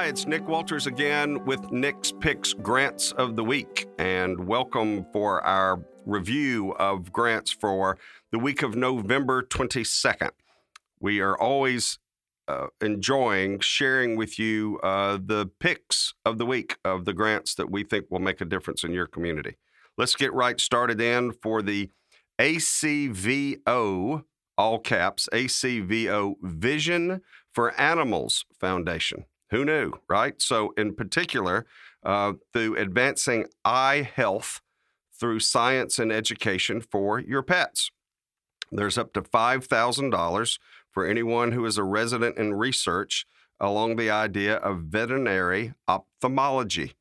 Hi, it's Nick Walters again with Nick's Picks Grants of the Week, and welcome for our review of grants for the week of November 22nd. We are always uh, enjoying sharing with you uh, the picks of the week of the grants that we think will make a difference in your community. Let's get right started in for the ACVO, all caps, ACVO Vision for Animals Foundation. Who knew, right? So, in particular, uh, through advancing eye health through science and education for your pets. There's up to $5,000 for anyone who is a resident in research along the idea of veterinary ophthalmology.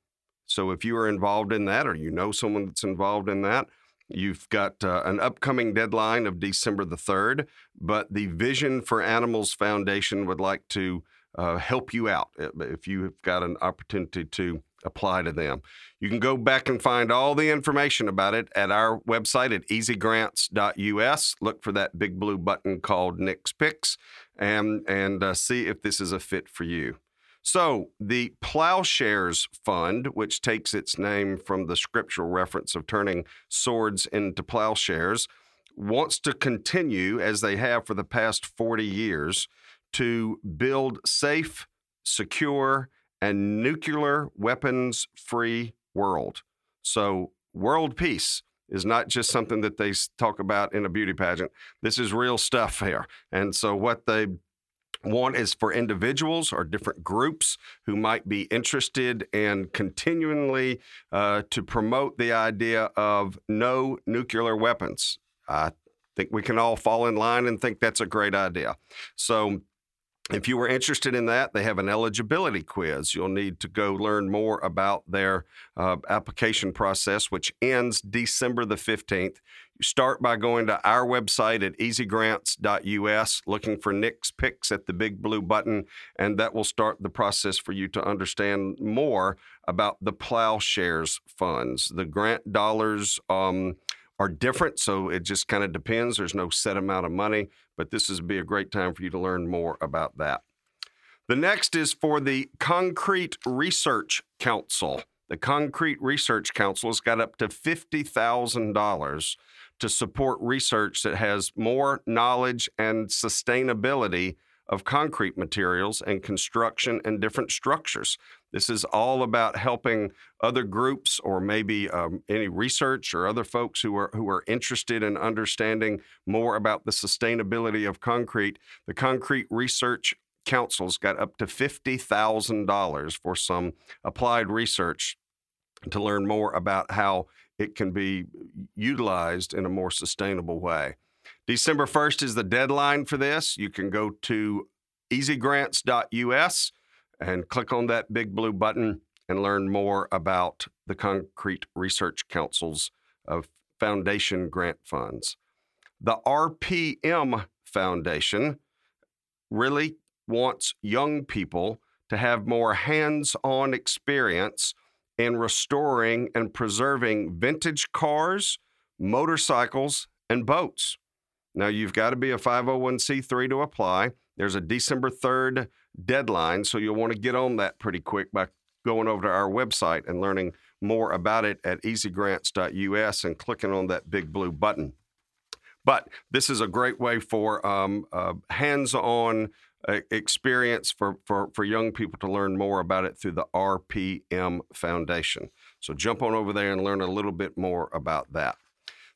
So, if you are involved in that or you know someone that's involved in that, You've got uh, an upcoming deadline of December the 3rd, but the Vision for Animals Foundation would like to uh, help you out if you've got an opportunity to apply to them. You can go back and find all the information about it at our website at easygrants.us. Look for that big blue button called Nick's Picks and, and uh, see if this is a fit for you. So, the Plowshares Fund, which takes its name from the scriptural reference of turning swords into plowshares, wants to continue, as they have for the past 40 years, to build safe, secure, and nuclear weapons free world. So, world peace is not just something that they talk about in a beauty pageant. This is real stuff here. And so, what they want is for individuals or different groups who might be interested in continually uh, to promote the idea of no nuclear weapons. I think we can all fall in line and think that's a great idea. So, if you were interested in that, they have an eligibility quiz. You'll need to go learn more about their uh, application process, which ends December the 15th. You start by going to our website at easygrants.us, looking for Nick's Picks at the big blue button, and that will start the process for you to understand more about the plowshares funds. The grant dollars um, are different, so it just kind of depends. There's no set amount of money, but this is be a great time for you to learn more about that. The next is for the Concrete Research Council. The Concrete Research Council has got up to $50,000 to support research that has more knowledge and sustainability of concrete materials and construction and different structures. This is all about helping other groups or maybe um, any research or other folks who are who are interested in understanding more about the sustainability of concrete. The Concrete Research Council's got up to $50,000 for some applied research to learn more about how it can be utilized in a more sustainable way. December 1st is the deadline for this. You can go to easygrants.us and click on that big blue button and learn more about the Concrete Research Council's of foundation grant funds. The RPM Foundation really wants young people to have more hands on experience in restoring and preserving vintage cars, motorcycles, and boats. Now, you've got to be a 501c3 to apply. There's a December 3rd deadline, so you'll want to get on that pretty quick by going over to our website and learning more about it at easygrants.us and clicking on that big blue button. But this is a great way for um, uh, hands on experience for, for, for young people to learn more about it through the RPM Foundation. So jump on over there and learn a little bit more about that.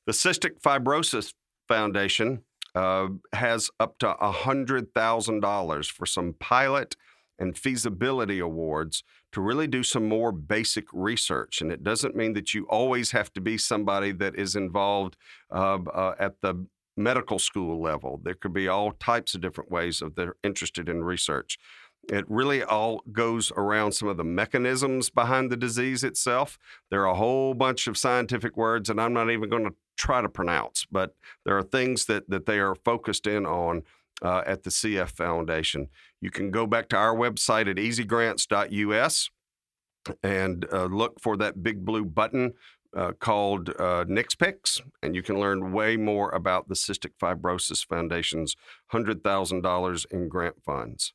The Cystic Fibrosis Foundation uh, has up to $100,000 for some pilot and feasibility awards to really do some more basic research. And it doesn't mean that you always have to be somebody that is involved uh, uh, at the medical school level. There could be all types of different ways of they're interested in research. It really all goes around some of the mechanisms behind the disease itself. There are a whole bunch of scientific words, and I'm not even going to try to pronounce, but there are things that, that they are focused in on uh, at the CF Foundation. You can go back to our website at easygrants.us and uh, look for that big blue button uh, called uh, and you can learn way more about the Cystic Fibrosis Foundation's $100,000 in grant funds.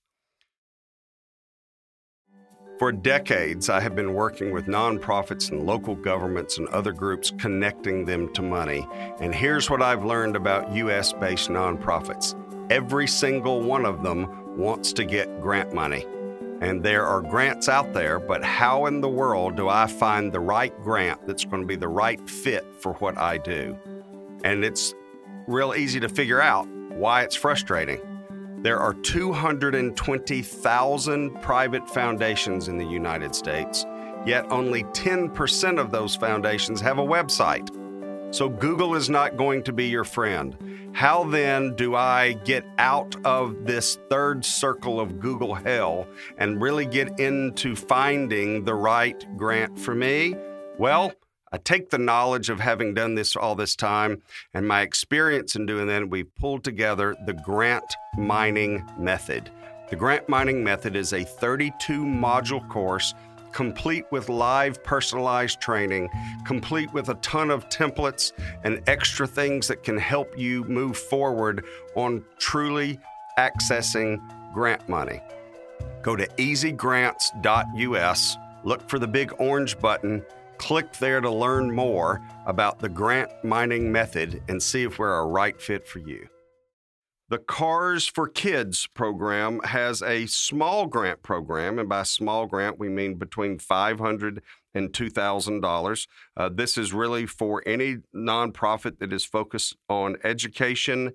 For decades, I have been working with nonprofits and local governments and other groups connecting them to money. And here's what I've learned about US based nonprofits every single one of them wants to get grant money. And there are grants out there, but how in the world do I find the right grant that's going to be the right fit for what I do? And it's real easy to figure out why it's frustrating. There are 220,000 private foundations in the United States, yet only 10% of those foundations have a website. So Google is not going to be your friend. How then do I get out of this third circle of Google hell and really get into finding the right grant for me? Well, I take the knowledge of having done this all this time and my experience in doing that, we've pulled together the grant mining method. The grant mining method is a 32 module course complete with live personalized training, complete with a ton of templates and extra things that can help you move forward on truly accessing grant money. Go to easygrants.us, look for the big orange button Click there to learn more about the grant mining method and see if we're a right fit for you. The Cars for Kids program has a small grant program, and by small grant, we mean between $500 and $2,000. Uh, this is really for any nonprofit that is focused on education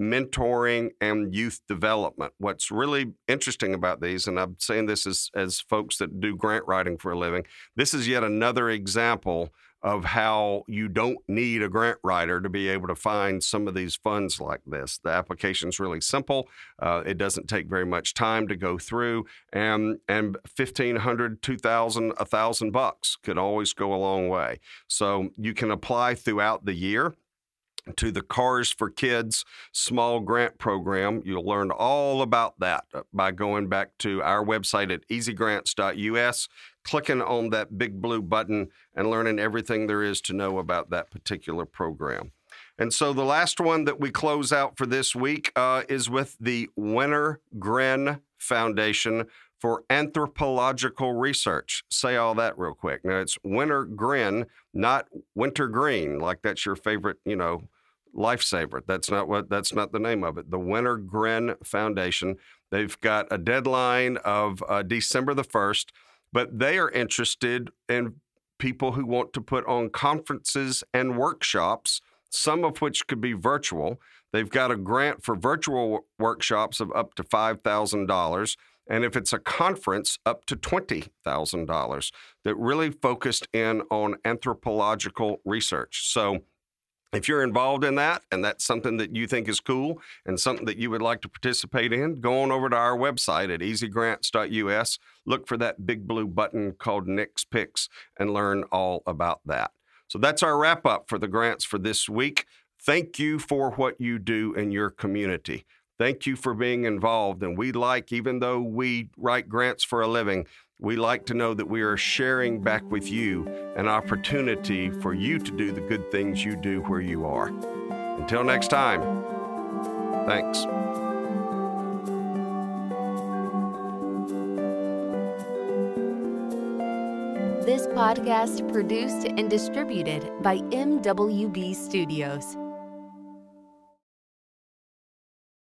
mentoring and youth development. What's really interesting about these, and I'm saying this as, as folks that do grant writing for a living, this is yet another example of how you don't need a grant writer to be able to find some of these funds like this. The application is really simple. Uh, it doesn't take very much time to go through, and and fifteen hundred, two thousand, a thousand bucks could always go a long way. So you can apply throughout the year to the Cars for Kids small grant program. You'll learn all about that uh, by going back to our website at easygrants.us, clicking on that big blue button, and learning everything there is to know about that particular program. And so the last one that we close out for this week uh, is with the Winter Grin Foundation for Anthropological Research. Say all that real quick. Now it's Wenner-Gren, not Winter Green, like that's your favorite, you know, lifesaver. That's not what that's not the name of it. The Wenner-Gren Foundation. They've got a deadline of uh, December the 1st, but they are interested in people who want to put on conferences and workshops, some of which could be virtual. They've got a grant for virtual workshops of up to $5,000. And if it's a conference, up to $20,000 that really focused in on anthropological research. So if you're involved in that and that's something that you think is cool and something that you would like to participate in, go on over to our website at easygrants.us, look for that big blue button called Nick's Picks, and learn all about that. So that's our wrap up for the grants for this week. Thank you for what you do in your community. Thank you for being involved. And we like, even though we write grants for a living, we like to know that we are sharing back with you an opportunity for you to do the good things you do where you are. Until next time, thanks. This podcast produced and distributed by MWB Studios.